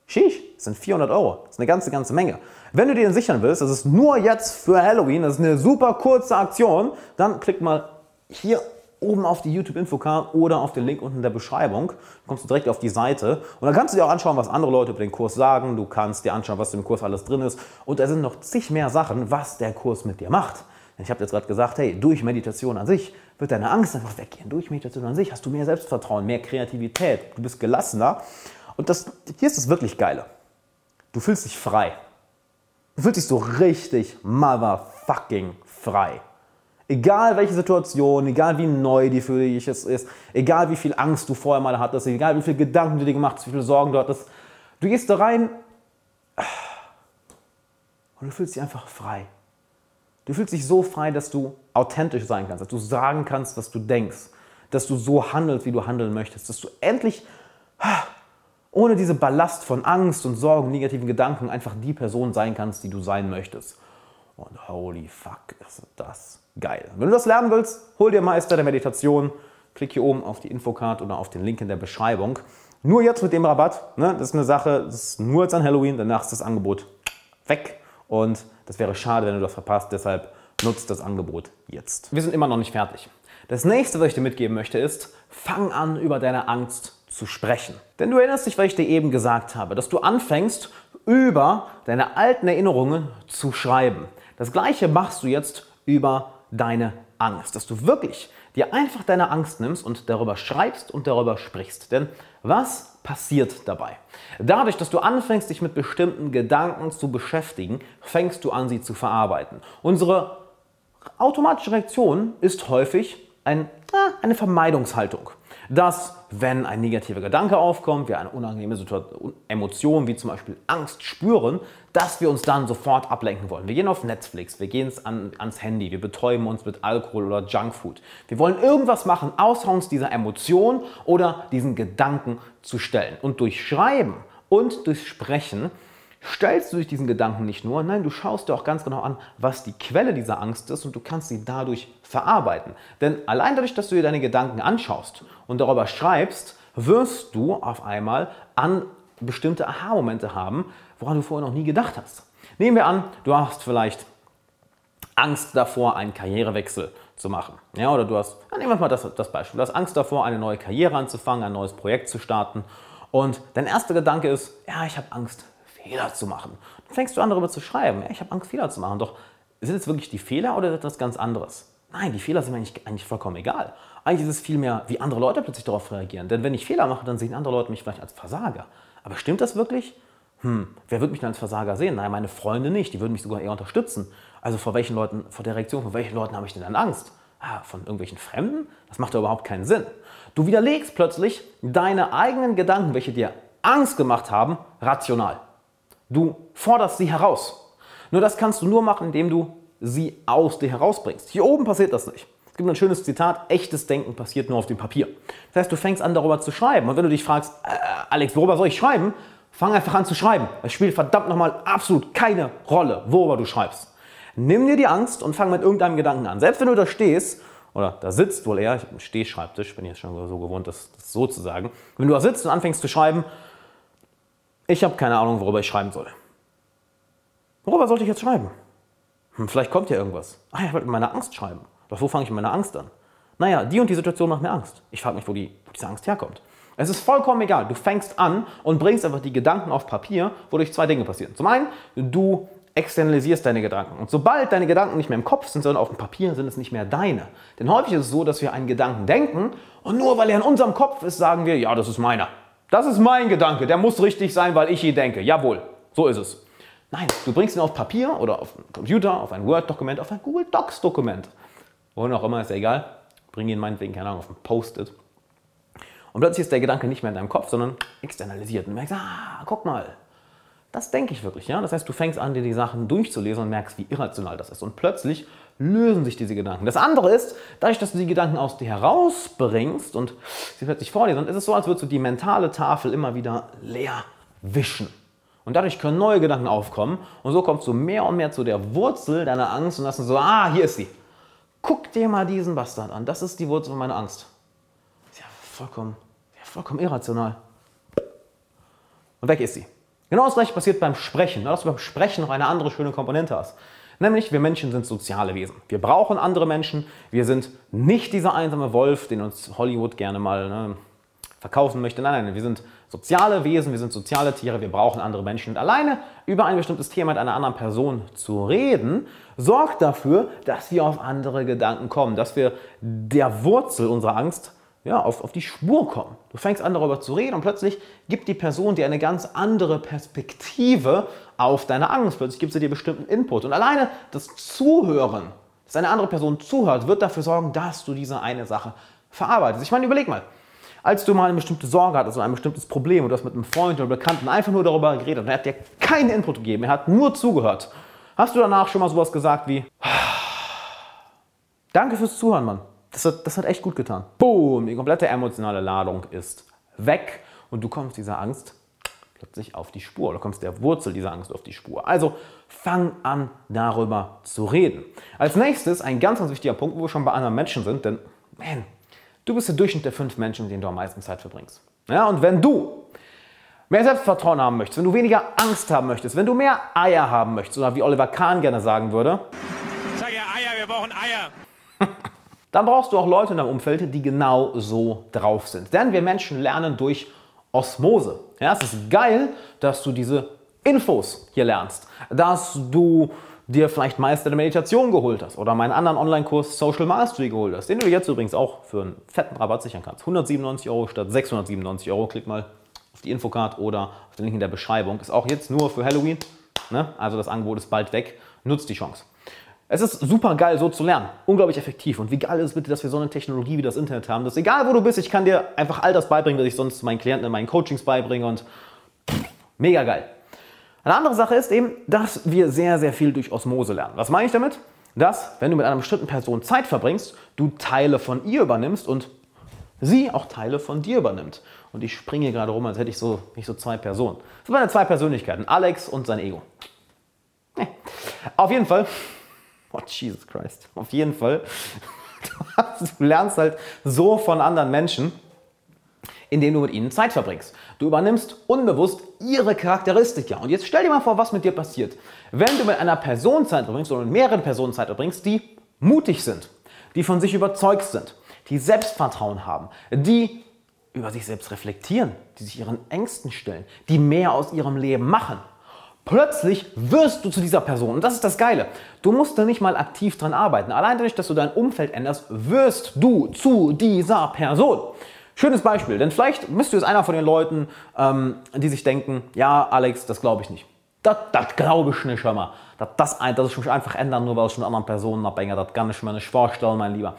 Sheesh, das sind 400 Euro. Das ist eine ganze, ganze Menge. Wenn du dir den sichern willst, das ist nur jetzt für Halloween, das ist eine super kurze Aktion, dann klick mal hier oben auf die YouTube-Infocard oder auf den Link unten in der Beschreibung. Dann kommst du direkt auf die Seite und dann kannst du dir auch anschauen, was andere Leute über den Kurs sagen. Du kannst dir anschauen, was im Kurs alles drin ist. Und da sind noch zig mehr Sachen, was der Kurs mit dir macht. Ich habe jetzt gerade gesagt, hey, durch Meditation an sich wird deine Angst einfach weggehen. Durch Meditation an sich hast du mehr Selbstvertrauen, mehr Kreativität, du bist gelassener. Und das, hier ist das wirklich Geile. Du fühlst dich frei. Du fühlst dich so richtig motherfucking frei. Egal welche Situation, egal wie neu die für dich ist, egal wie viel Angst du vorher mal hattest, egal wie viele Gedanken du dir gemacht hast, wie viele Sorgen du hattest, du gehst da rein und du fühlst dich einfach frei. Du fühlst dich so frei, dass du authentisch sein kannst, dass du sagen kannst, was du denkst, dass du so handelst, wie du handeln möchtest, dass du endlich ohne diese Ballast von Angst und Sorgen, negativen Gedanken einfach die Person sein kannst, die du sein möchtest. Und holy fuck, ist das geil. Wenn du das lernen willst, hol dir Meister der Meditation, klick hier oben auf die Infocard oder auf den Link in der Beschreibung. Nur jetzt mit dem Rabatt, ne, das ist eine Sache, das ist nur jetzt an Halloween, danach ist das Angebot weg und das wäre schade, wenn du das verpasst, deshalb nutzt das Angebot jetzt. Wir sind immer noch nicht fertig. Das nächste, was ich dir mitgeben möchte, ist, fang an, über deine Angst zu sprechen. Denn du erinnerst dich, was ich dir eben gesagt habe, dass du anfängst, über deine alten Erinnerungen zu schreiben. Das gleiche machst du jetzt über deine Angst, dass du wirklich dir einfach deine Angst nimmst und darüber schreibst und darüber sprichst. Denn was passiert dabei? Dadurch, dass du anfängst, dich mit bestimmten Gedanken zu beschäftigen, fängst du an, sie zu verarbeiten. Unsere automatische Reaktion ist häufig ein, eine Vermeidungshaltung dass wenn ein negativer Gedanke aufkommt, wir eine unangenehme Situation, Emotion wie zum Beispiel Angst spüren, dass wir uns dann sofort ablenken wollen. Wir gehen auf Netflix, wir gehen an, ans Handy, wir betäuben uns mit Alkohol oder Junkfood. Wir wollen irgendwas machen, außer uns dieser Emotion oder diesen Gedanken zu stellen. Und durch Schreiben und durch Sprechen stellst du dich diesen Gedanken nicht nur, nein, du schaust dir auch ganz genau an, was die Quelle dieser Angst ist und du kannst sie dadurch verarbeiten. Denn allein dadurch, dass du dir deine Gedanken anschaust und darüber schreibst, wirst du auf einmal an bestimmte Aha-Momente haben, woran du vorher noch nie gedacht hast. Nehmen wir an, du hast vielleicht Angst davor, einen Karrierewechsel zu machen. Ja, oder du hast, nehmen wir mal das, das Beispiel, du hast Angst davor, eine neue Karriere anzufangen, ein neues Projekt zu starten. Und dein erster Gedanke ist, ja, ich habe Angst, Fehler zu machen. Dann fängst du an, darüber zu schreiben. Ja, ich habe Angst, Fehler zu machen. Doch sind es wirklich die Fehler oder ist das ganz anderes? Nein, die Fehler sind mir eigentlich, eigentlich vollkommen egal. Eigentlich ist es vielmehr, wie andere Leute plötzlich darauf reagieren. Denn wenn ich Fehler mache, dann sehen andere Leute mich vielleicht als Versager. Aber stimmt das wirklich? Hm, wer würde mich dann als Versager sehen? Nein, meine Freunde nicht. Die würden mich sogar eher unterstützen. Also vor welchen Leuten, vor der Reaktion, vor welchen Leuten habe ich denn dann Angst? Ah, von irgendwelchen Fremden? Das macht ja überhaupt keinen Sinn. Du widerlegst plötzlich deine eigenen Gedanken, welche dir Angst gemacht haben, rational. Du forderst sie heraus. Nur das kannst du nur machen, indem du sie aus dir herausbringst. Hier oben passiert das nicht. Es gibt ein schönes Zitat, echtes Denken passiert nur auf dem Papier. Das heißt, du fängst an darüber zu schreiben. Und wenn du dich fragst, äh, Alex, worüber soll ich schreiben? Fang einfach an zu schreiben. Es spielt verdammt nochmal absolut keine Rolle, worüber du schreibst. Nimm dir die Angst und fang mit irgendeinem Gedanken an. Selbst wenn du da stehst, oder da sitzt wohl eher, ich habe einen Stehschreibtisch, bin jetzt schon so gewohnt, das, das so zu sagen. Wenn du da sitzt und anfängst zu schreiben, ich habe keine Ahnung, worüber ich schreiben soll. Worüber sollte ich jetzt schreiben? Hm, vielleicht kommt ja irgendwas. Ah, ich wollte mit meiner Angst schreiben. Doch wo fange ich mit meiner Angst an? Naja, die und die Situation macht mir Angst. Ich frage mich, wo, die, wo diese Angst herkommt. Es ist vollkommen egal. Du fängst an und bringst einfach die Gedanken auf Papier, wodurch zwei Dinge passieren. Zum einen, du externalisierst deine Gedanken. Und sobald deine Gedanken nicht mehr im Kopf sind, sondern auf dem Papier, sind es nicht mehr deine. Denn häufig ist es so, dass wir einen Gedanken denken und nur weil er in unserem Kopf ist, sagen wir, ja, das ist meiner. Das ist mein Gedanke, der muss richtig sein, weil ich ihn denke. Jawohl, so ist es. Nein, du bringst ihn auf Papier oder auf einen Computer, auf ein Word-Dokument, auf ein Google Docs-Dokument. Wohin auch immer, ist ja egal. Bring ihn meinetwegen, keine Ahnung, auf ein Post-it. Und plötzlich ist der Gedanke nicht mehr in deinem Kopf, sondern externalisiert. Und du merkst, ah, guck mal, das denke ich wirklich. Ja? Das heißt, du fängst an, dir die Sachen durchzulesen und merkst, wie irrational das ist. Und plötzlich lösen sich diese Gedanken. Das andere ist, dadurch, dass du die Gedanken aus dir herausbringst und sie plötzlich vor dir sind, ist es so, als würdest du die mentale Tafel immer wieder leer wischen. Und dadurch können neue Gedanken aufkommen und so kommst du mehr und mehr zu der Wurzel deiner Angst und hast so, ah, hier ist sie. Guck dir mal diesen Bastard an. Das ist die Wurzel meiner Angst. Vollkommen, ja vollkommen irrational. Und weg ist sie. Genau das gleiche passiert beim Sprechen, dass du beim Sprechen noch eine andere schöne Komponente hast. Nämlich, wir Menschen sind soziale Wesen. Wir brauchen andere Menschen. Wir sind nicht dieser einsame Wolf, den uns Hollywood gerne mal ne, verkaufen möchte. Nein, nein, wir sind soziale Wesen, wir sind soziale Tiere, wir brauchen andere Menschen. Und alleine über ein bestimmtes Thema mit einer anderen Person zu reden, sorgt dafür, dass wir auf andere Gedanken kommen, dass wir der Wurzel unserer Angst ja, auf, auf die Spur kommen. Du fängst an darüber zu reden und plötzlich gibt die Person dir eine ganz andere Perspektive auf deine Angst. Plötzlich gibt sie dir bestimmten Input. Und alleine das Zuhören, dass eine andere Person zuhört, wird dafür sorgen, dass du diese eine Sache verarbeitest. Ich meine, überleg mal. Als du mal eine bestimmte Sorge hattest oder ein bestimmtes Problem und du hast mit einem Freund oder Bekannten einfach nur darüber geredet und er hat dir keinen Input gegeben, er hat nur zugehört, hast du danach schon mal sowas gesagt wie, danke fürs Zuhören, Mann. Das hat, das hat echt gut getan. Boom, die komplette emotionale Ladung ist weg und du kommst dieser Angst plötzlich auf die Spur oder kommst der Wurzel dieser Angst auf die Spur. Also fang an, darüber zu reden. Als nächstes ein ganz, ganz wichtiger Punkt, wo wir schon bei anderen Menschen sind, denn, man, du bist der Durchschnitt der fünf Menschen, mit denen du am meisten Zeit verbringst. Ja, und wenn du mehr Selbstvertrauen haben möchtest, wenn du weniger Angst haben möchtest, wenn du mehr Eier haben möchtest, oder wie Oliver Kahn gerne sagen würde, Sag ja Eier, wir brauchen Eier. Dann brauchst du auch Leute in deinem Umfeld, die genau so drauf sind. Denn wir Menschen lernen durch Osmose. Ja, es ist geil, dass du diese Infos hier lernst, dass du dir vielleicht Meister der Meditation geholt hast oder meinen anderen Online-Kurs Social Mastery geholt hast, den du jetzt übrigens auch für einen fetten Rabatt sichern kannst. 197 Euro statt 697 Euro. Klick mal auf die Infocard oder auf den Link in der Beschreibung. Ist auch jetzt nur für Halloween. Ne? Also das Angebot ist bald weg. Nutzt die Chance. Es ist super geil, so zu lernen. Unglaublich effektiv. Und wie geil ist es bitte, dass wir so eine Technologie wie das Internet haben. Das ist egal, wo du bist, ich kann dir einfach all das beibringen, was ich sonst meinen Klienten in meinen Coachings beibringe. Und pff, mega geil. Eine andere Sache ist eben, dass wir sehr, sehr viel durch Osmose lernen. Was meine ich damit? Dass, wenn du mit einer bestimmten Person Zeit verbringst, du Teile von ihr übernimmst und sie auch Teile von dir übernimmt. Und ich springe hier gerade rum, als hätte ich so, nicht so zwei Personen. Das sind meine zwei Persönlichkeiten, Alex und sein Ego. Nee. Auf jeden Fall, oh Jesus Christ, auf jeden Fall, du lernst halt so von anderen Menschen, indem du mit ihnen Zeit verbringst. Du übernimmst unbewusst ihre Charakteristika. Und jetzt stell dir mal vor, was mit dir passiert, wenn du mit einer Person Zeit verbringst oder mit mehreren Personen Zeit verbringst, die mutig sind, die von sich überzeugt sind, die Selbstvertrauen haben, die über sich selbst reflektieren, die sich ihren Ängsten stellen, die mehr aus ihrem Leben machen. Plötzlich wirst du zu dieser Person. Und das ist das Geile. Du musst da nicht mal aktiv dran arbeiten. Allein dadurch, dass du dein Umfeld änderst, wirst du zu dieser Person. Schönes Beispiel, denn vielleicht bist du jetzt einer von den Leuten, ähm, die sich denken, ja, Alex, das glaube ich nicht. Das, das glaube ich nicht, hör mal. Das, das, das ist mich einfach ändern, nur weil ich mit anderen Personen abhänge. Das kann ich mir nicht vorstellen, mein Lieber.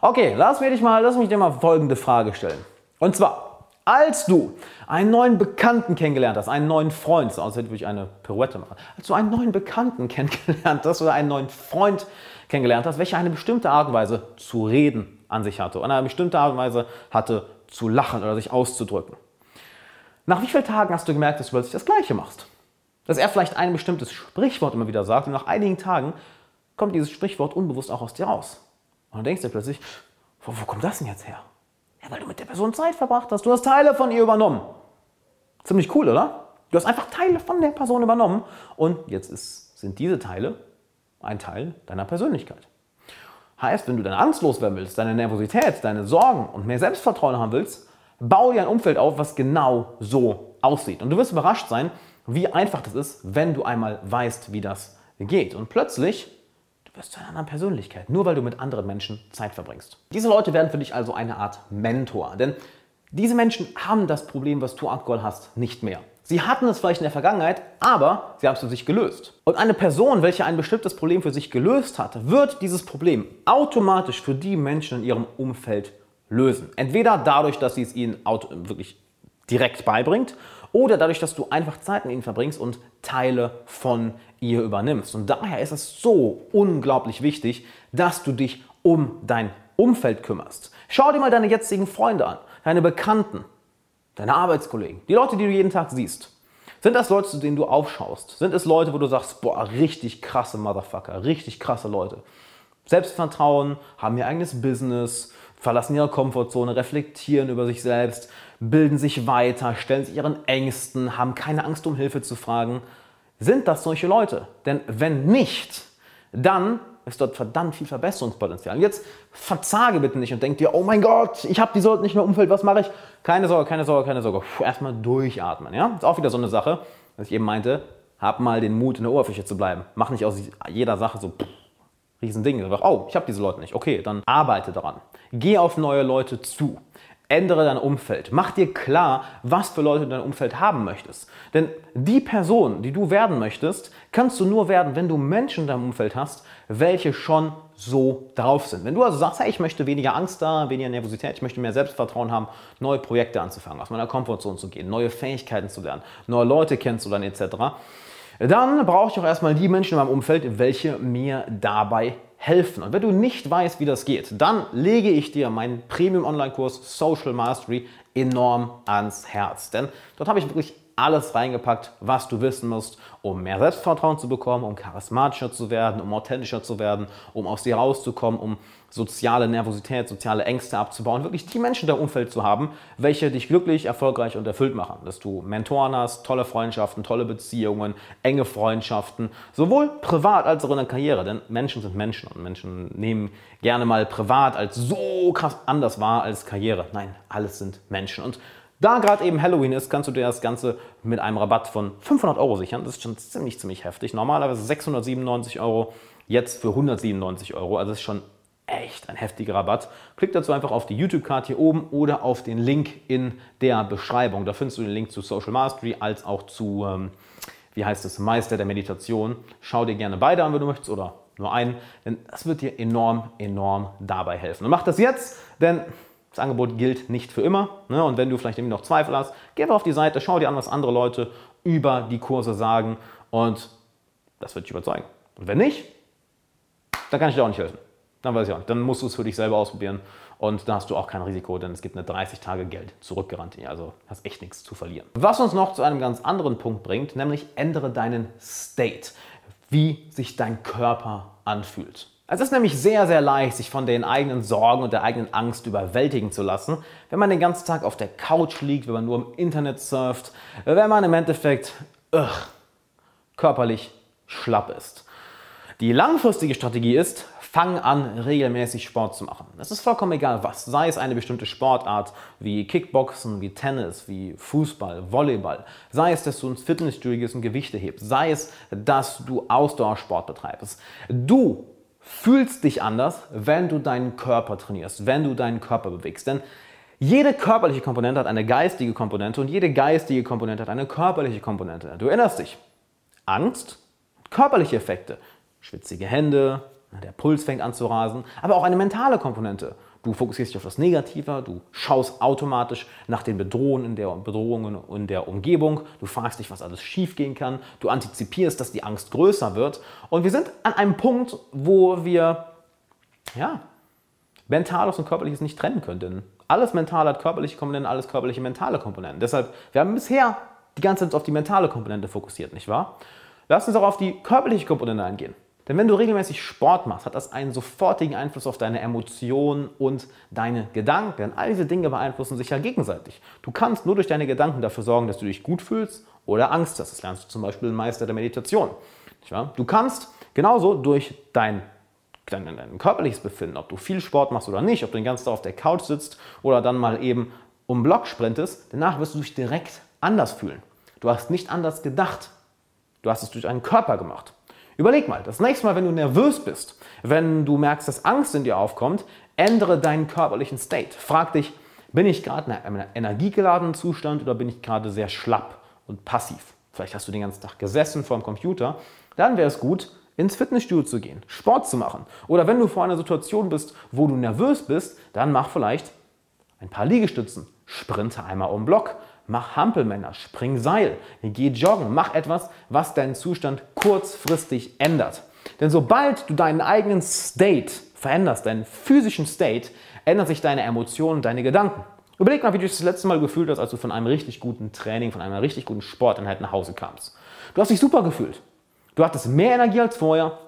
Okay, lass mich, mal, lass mich dir mal folgende Frage stellen. Und zwar, als du einen neuen Bekannten kennengelernt hast, einen neuen Freund, sonst hätte ich eine Pirouette machen, als du einen neuen Bekannten kennengelernt hast oder einen neuen Freund kennengelernt hast, welcher eine bestimmte Art und Weise zu reden an sich hatte, und eine bestimmte Art und Weise hatte zu lachen oder sich auszudrücken. Nach wie vielen Tagen hast du gemerkt, dass du plötzlich das Gleiche machst? Dass er vielleicht ein bestimmtes Sprichwort immer wieder sagt und nach einigen Tagen kommt dieses Sprichwort unbewusst auch aus dir raus. Und dann denkst du plötzlich, wo, wo kommt das denn jetzt her? Ja, weil du mit der Person Zeit verbracht hast. Du hast Teile von ihr übernommen. Ziemlich cool, oder? Du hast einfach Teile von der Person übernommen und jetzt ist, sind diese Teile ein Teil deiner Persönlichkeit. Heißt, wenn du deine Angst loswerden willst, deine Nervosität, deine Sorgen und mehr Selbstvertrauen haben willst, bau dir ein Umfeld auf, was genau so aussieht. Und du wirst überrascht sein, wie einfach das ist, wenn du einmal weißt, wie das geht. Und plötzlich, wirst zu einer anderen Persönlichkeit, nur weil du mit anderen Menschen Zeit verbringst. Diese Leute werden für dich also eine Art Mentor. Denn diese Menschen haben das Problem, was du aktuell hast, nicht mehr. Sie hatten es vielleicht in der Vergangenheit, aber sie haben es für sich gelöst. Und eine Person, welche ein bestimmtes Problem für sich gelöst hat, wird dieses Problem automatisch für die Menschen in ihrem Umfeld lösen. Entweder dadurch, dass sie es ihnen wirklich direkt beibringt oder dadurch, dass du einfach Zeit mit ihnen verbringst und Teile von ihr übernimmst. Und daher ist es so unglaublich wichtig, dass du dich um dein Umfeld kümmerst. Schau dir mal deine jetzigen Freunde an, deine Bekannten, deine Arbeitskollegen, die Leute, die du jeden Tag siehst. Sind das Leute, zu denen du aufschaust? Sind es Leute, wo du sagst, boah, richtig krasse Motherfucker, richtig krasse Leute? Selbstvertrauen, haben ihr eigenes Business, verlassen ihre Komfortzone, reflektieren über sich selbst, bilden sich weiter, stellen sich ihren Ängsten, haben keine Angst, um Hilfe zu fragen. Sind das solche Leute? Denn wenn nicht, dann ist dort verdammt viel Verbesserungspotenzial. Und jetzt verzage bitte nicht und denk dir, oh mein Gott, ich habe die Leute nicht mehr Umfeld, was mache ich? Keine Sorge, keine Sorge, keine Sorge. Puh, erstmal durchatmen. Ja? Ist auch wieder so eine Sache, was ich eben meinte. Hab mal den Mut, in der Oberfläche zu bleiben. Mach nicht aus jeder Sache so pff, Riesending. Oh, ich habe diese Leute nicht. Okay, dann arbeite daran. Geh auf neue Leute zu. Ändere dein Umfeld. Mach dir klar, was für Leute du in deinem Umfeld haben möchtest. Denn die Person, die du werden möchtest, kannst du nur werden, wenn du Menschen in deinem Umfeld hast, welche schon so drauf sind. Wenn du also sagst, hey, ich möchte weniger Angst da, weniger Nervosität, ich möchte mehr Selbstvertrauen haben, neue Projekte anzufangen, aus meiner Komfortzone zu gehen, neue Fähigkeiten zu lernen, neue Leute kennenzulernen etc., dann brauche ich auch erstmal die Menschen in meinem Umfeld, welche mir dabei helfen. Und wenn du nicht weißt, wie das geht, dann lege ich dir meinen Premium-Online-Kurs Social Mastery enorm ans Herz. Denn dort habe ich wirklich alles reingepackt, was du wissen musst, um mehr Selbstvertrauen zu bekommen, um charismatischer zu werden, um authentischer zu werden, um aus dir rauszukommen, um soziale Nervosität, soziale Ängste abzubauen, wirklich die Menschen in deinem Umfeld zu haben, welche dich glücklich, erfolgreich und erfüllt machen. Dass du Mentoren hast, tolle Freundschaften, tolle Beziehungen, enge Freundschaften, sowohl privat als auch in der Karriere. Denn Menschen sind Menschen und Menschen nehmen gerne mal privat als so krass anders wahr als Karriere. Nein, alles sind Menschen. Und da gerade eben Halloween ist, kannst du dir das Ganze mit einem Rabatt von 500 Euro sichern. Das ist schon ziemlich, ziemlich heftig. Normalerweise 697 Euro, jetzt für 197 Euro. Also das ist schon echt ein heftiger Rabatt. Klick dazu einfach auf die YouTube-Card hier oben oder auf den Link in der Beschreibung. Da findest du den Link zu Social Mastery als auch zu, ähm, wie heißt es, Meister der Meditation. Schau dir gerne beide an, wenn du möchtest, oder nur einen, denn das wird dir enorm, enorm dabei helfen. Und mach das jetzt, denn das Angebot gilt nicht für immer. Ne? Und wenn du vielleicht irgendwie noch Zweifel hast, geh auf die Seite, schau dir an, was andere Leute über die Kurse sagen und das wird dich überzeugen. Und wenn nicht, dann kann ich dir auch nicht helfen. Dann weiß ich auch nicht. Dann musst du es für dich selber ausprobieren und da hast du auch kein Risiko, denn es gibt eine 30 Tage Geld zurückgarantie. Also hast echt nichts zu verlieren. Was uns noch zu einem ganz anderen Punkt bringt, nämlich ändere deinen State, wie sich dein Körper anfühlt. Es ist nämlich sehr, sehr leicht, sich von den eigenen Sorgen und der eigenen Angst überwältigen zu lassen, wenn man den ganzen Tag auf der Couch liegt, wenn man nur im Internet surft, wenn man im Endeffekt ugh, körperlich schlapp ist. Die langfristige Strategie ist, fang an, regelmäßig Sport zu machen. Es ist vollkommen egal was, sei es eine bestimmte Sportart wie Kickboxen, wie Tennis, wie Fußball, Volleyball, sei es, dass du ins Fitnessstudio gehst und Gewichte hebst, sei es, dass du Ausdauersport betreibst. Du fühlst dich anders, wenn du deinen Körper trainierst, wenn du deinen Körper bewegst. Denn jede körperliche Komponente hat eine geistige Komponente und jede geistige Komponente hat eine körperliche Komponente. Du erinnerst dich. Angst, körperliche Effekte, schwitzige Hände, der Puls fängt an zu rasen, aber auch eine mentale Komponente. Du fokussierst dich auf das Negative, du schaust automatisch nach den Bedrohungen in der, Bedrohungen in der Umgebung, du fragst dich, was alles schiefgehen kann, du antizipierst, dass die Angst größer wird. Und wir sind an einem Punkt, wo wir ja, Mentales und Körperliches nicht trennen können. Denn alles Mentale hat körperliche Komponenten, alles körperliche mentale Komponenten. Deshalb, wir haben bisher die ganze Zeit auf die mentale Komponente fokussiert, nicht wahr? Lass uns auch auf die körperliche Komponente eingehen. Denn wenn du regelmäßig Sport machst, hat das einen sofortigen Einfluss auf deine Emotionen und deine Gedanken. All diese Dinge beeinflussen sich ja gegenseitig. Du kannst nur durch deine Gedanken dafür sorgen, dass du dich gut fühlst oder Angst hast. Das lernst du zum Beispiel im Meister der Meditation. Du kannst genauso durch dein, dein, dein körperliches Befinden, ob du viel Sport machst oder nicht, ob du den ganzen Tag auf der Couch sitzt oder dann mal eben um Block sprintest, danach wirst du dich direkt anders fühlen. Du hast nicht anders gedacht. Du hast es durch deinen Körper gemacht. Überleg mal, das nächste Mal, wenn du nervös bist, wenn du merkst, dass Angst in dir aufkommt, ändere deinen körperlichen State. Frag dich, bin ich gerade in einem energiegeladenen Zustand oder bin ich gerade sehr schlapp und passiv? Vielleicht hast du den ganzen Tag gesessen vor dem Computer. Dann wäre es gut, ins Fitnessstudio zu gehen, Sport zu machen. Oder wenn du vor einer Situation bist, wo du nervös bist, dann mach vielleicht ein paar Liegestützen, sprinte einmal um Block, mach Hampelmänner, spring Seil, geh joggen, mach etwas, was deinen Zustand kurzfristig ändert. Denn sobald du deinen eigenen State veränderst, deinen physischen State, ändern sich deine Emotionen, deine Gedanken. Überleg mal, wie du dich das letzte Mal gefühlt hast, als du von einem richtig guten Training, von einer richtig guten Sporteinheit nach Hause kamst. Du hast dich super gefühlt. Du hattest mehr Energie als vorher,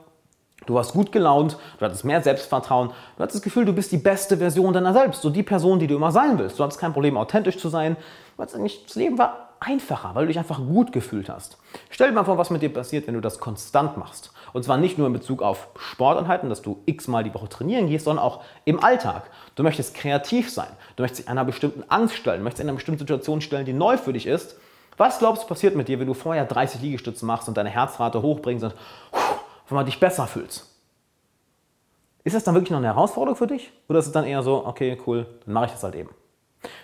Du warst gut gelaunt, du hattest mehr Selbstvertrauen, du hattest das Gefühl, du bist die beste Version deiner selbst, so die Person, die du immer sein willst. Du hattest kein Problem, authentisch zu sein. Das Leben war einfacher, weil du dich einfach gut gefühlt hast. Stell dir mal vor, was mit dir passiert, wenn du das konstant machst. Und zwar nicht nur in Bezug auf Sportanheiten, dass du x-mal die Woche trainieren gehst, sondern auch im Alltag. Du möchtest kreativ sein, du möchtest dich einer bestimmten Angst stellen, du möchtest in einer bestimmten Situation stellen, die neu für dich ist. Was glaubst du passiert mit dir, wenn du vorher 30 Liegestütze machst und deine Herzrate hochbringst und wenn man dich besser fühlt. Ist das dann wirklich noch eine Herausforderung für dich? Oder ist es dann eher so, okay, cool, dann mache ich das halt eben?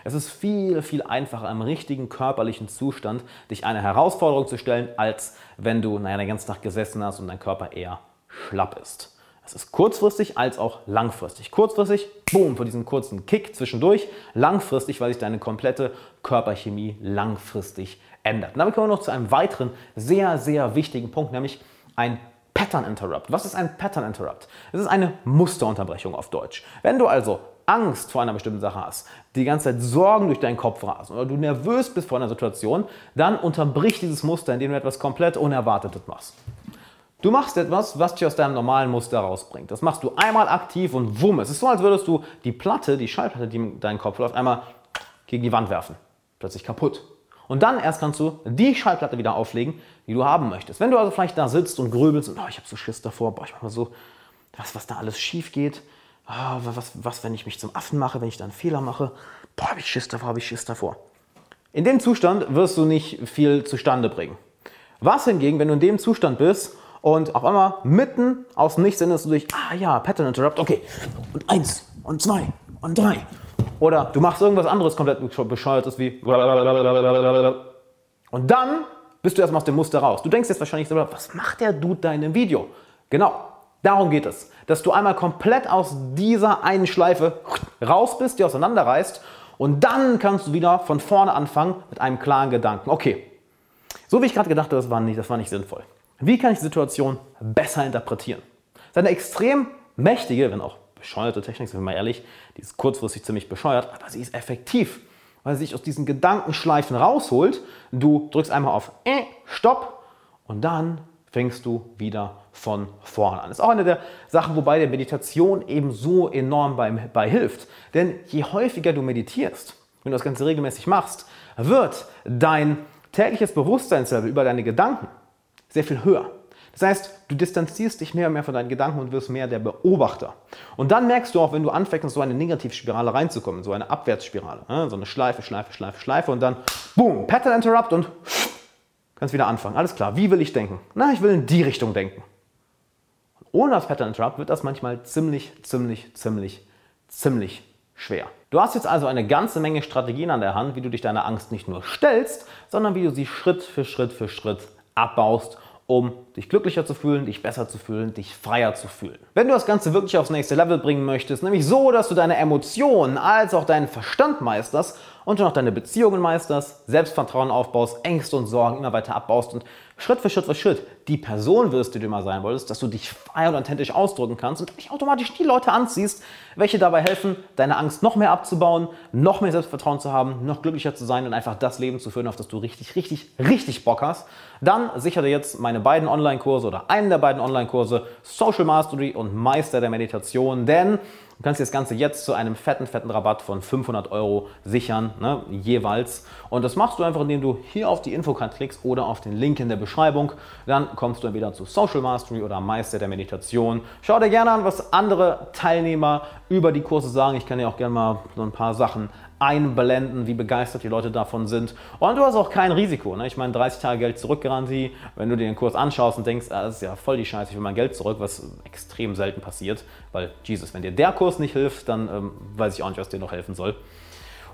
Es ist viel, viel einfacher im richtigen körperlichen Zustand, dich eine Herausforderung zu stellen, als wenn du naja, den ganzen Tag gesessen hast und dein Körper eher schlapp ist. Es ist kurzfristig als auch langfristig. Kurzfristig, boom, für diesen kurzen Kick zwischendurch. Langfristig, weil sich deine komplette Körperchemie langfristig ändert. Und damit kommen wir noch zu einem weiteren sehr, sehr wichtigen Punkt, nämlich ein Pattern Interrupt. Was ist ein Pattern Interrupt? Es ist eine Musterunterbrechung auf Deutsch. Wenn du also Angst vor einer bestimmten Sache hast, die ganze Zeit Sorgen durch deinen Kopf rasen oder du nervös bist vor einer Situation, dann unterbrich dieses Muster, indem du etwas komplett Unerwartetes machst. Du machst etwas, was dich aus deinem normalen Muster rausbringt. Das machst du einmal aktiv und wumm. Es ist so, als würdest du die Platte, die Schallplatte, die in deinen Kopf läuft, einmal gegen die Wand werfen. Plötzlich kaputt. Und dann erst kannst du die Schallplatte wieder auflegen, die du haben möchtest. Wenn du also vielleicht da sitzt und grübelst und oh, ich habe so Schiss davor, boah, ich mach mal so, was, was da alles schief geht, oh, was, was, wenn ich mich zum Affen mache, wenn ich da einen Fehler mache, boah, habe ich Schiss davor, habe ich Schiss davor. In dem Zustand wirst du nicht viel zustande bringen. Was hingegen, wenn du in dem Zustand bist und auf einmal mitten aus dem Nichts erinnerst du dich, ah ja, Pattern Interrupt, okay, und eins und zwei und drei. Oder du machst irgendwas anderes komplett bescheuertes wie und dann bist du erstmal aus dem Muster raus. Du denkst jetzt wahrscheinlich so, was macht der Dude da in dem Video? Genau, darum geht es. Dass du einmal komplett aus dieser einen Schleife raus bist, die auseinanderreißt und dann kannst du wieder von vorne anfangen mit einem klaren Gedanken. Okay, so wie ich gerade gedacht habe, das war nicht, das war nicht sinnvoll. Wie kann ich die Situation besser interpretieren? Das ist eine extrem mächtige, wenn auch bescheuerte Technik, sind wir mal ehrlich, die ist kurzfristig ziemlich bescheuert, aber sie ist effektiv, weil sie sich aus diesen Gedankenschleifen rausholt. Du drückst einmal auf äh, Stopp und dann fängst du wieder von vorne an. Das ist auch eine der Sachen, wobei der Meditation eben so enorm bei, bei hilft. Denn je häufiger du meditierst, wenn du das Ganze regelmäßig machst, wird dein tägliches Bewusstseinslevel über deine Gedanken sehr viel höher. Das heißt, du distanzierst dich mehr und mehr von deinen Gedanken und wirst mehr der Beobachter. Und dann merkst du auch, wenn du anfängst, so eine Negativspirale reinzukommen, so eine Abwärtsspirale, ne? so eine Schleife, Schleife, Schleife, Schleife und dann, boom, Pattern Interrupt und kannst wieder anfangen. Alles klar, wie will ich denken? Na, ich will in die Richtung denken. Und ohne das Pattern Interrupt wird das manchmal ziemlich, ziemlich, ziemlich, ziemlich schwer. Du hast jetzt also eine ganze Menge Strategien an der Hand, wie du dich deiner Angst nicht nur stellst, sondern wie du sie Schritt für Schritt für Schritt abbaust, um dich glücklicher zu fühlen, dich besser zu fühlen, dich freier zu fühlen. Wenn du das Ganze wirklich aufs nächste Level bringen möchtest, nämlich so, dass du deine Emotionen als auch deinen Verstand meisterst und du noch deine Beziehungen meisterst, Selbstvertrauen aufbaust, Ängste und Sorgen immer weiter abbaust und Schritt für Schritt für Schritt die Person wirst, die du immer sein wolltest, dass du dich frei und authentisch ausdrücken kannst und dich automatisch die Leute anziehst, welche dabei helfen, deine Angst noch mehr abzubauen, noch mehr Selbstvertrauen zu haben, noch glücklicher zu sein und einfach das Leben zu führen, auf das du richtig, richtig, richtig Bock hast, dann sichere jetzt meine beiden Online-Kurse oder einen der beiden Online-Kurse Social Mastery und Meister der Meditation, denn Du kannst dir das Ganze jetzt zu einem fetten, fetten Rabatt von 500 Euro sichern, ne, jeweils. Und das machst du einfach, indem du hier auf die Infokarte klickst oder auf den Link in der Beschreibung. Dann kommst du entweder zu Social Mastery oder Meister der Meditation. Schau dir gerne an, was andere Teilnehmer über die Kurse sagen. Ich kann dir auch gerne mal so ein paar Sachen einblenden, wie begeistert die Leute davon sind. Und du hast auch kein Risiko. Ne? Ich meine, 30 Tage Geld zurück-Garantie. Wenn du dir den Kurs anschaust und denkst, ah, das ist ja voll die Scheiße, ich will mein Geld zurück, was extrem selten passiert. Weil, Jesus, wenn dir der Kurs nicht hilft, dann ähm, weiß ich auch nicht, was dir noch helfen soll.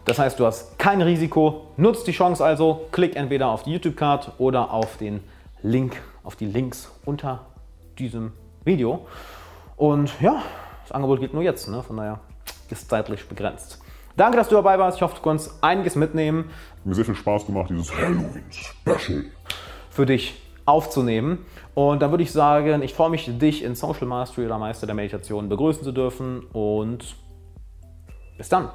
Das heißt, du hast kein Risiko. Nutzt die Chance also. Klick entweder auf die YouTube-Card oder auf den Link, auf die Links unter diesem Video. Und ja, das Angebot gilt nur jetzt. Ne? Von daher ist zeitlich begrenzt. Danke, dass du dabei warst. Ich hoffe, du konntest einiges mitnehmen. Mir sehr viel Spaß gemacht, dieses Halloween-Special für dich aufzunehmen. Und dann würde ich sagen, ich freue mich, dich in Social Mastery oder Meister der Meditation begrüßen zu dürfen. Und bis dann.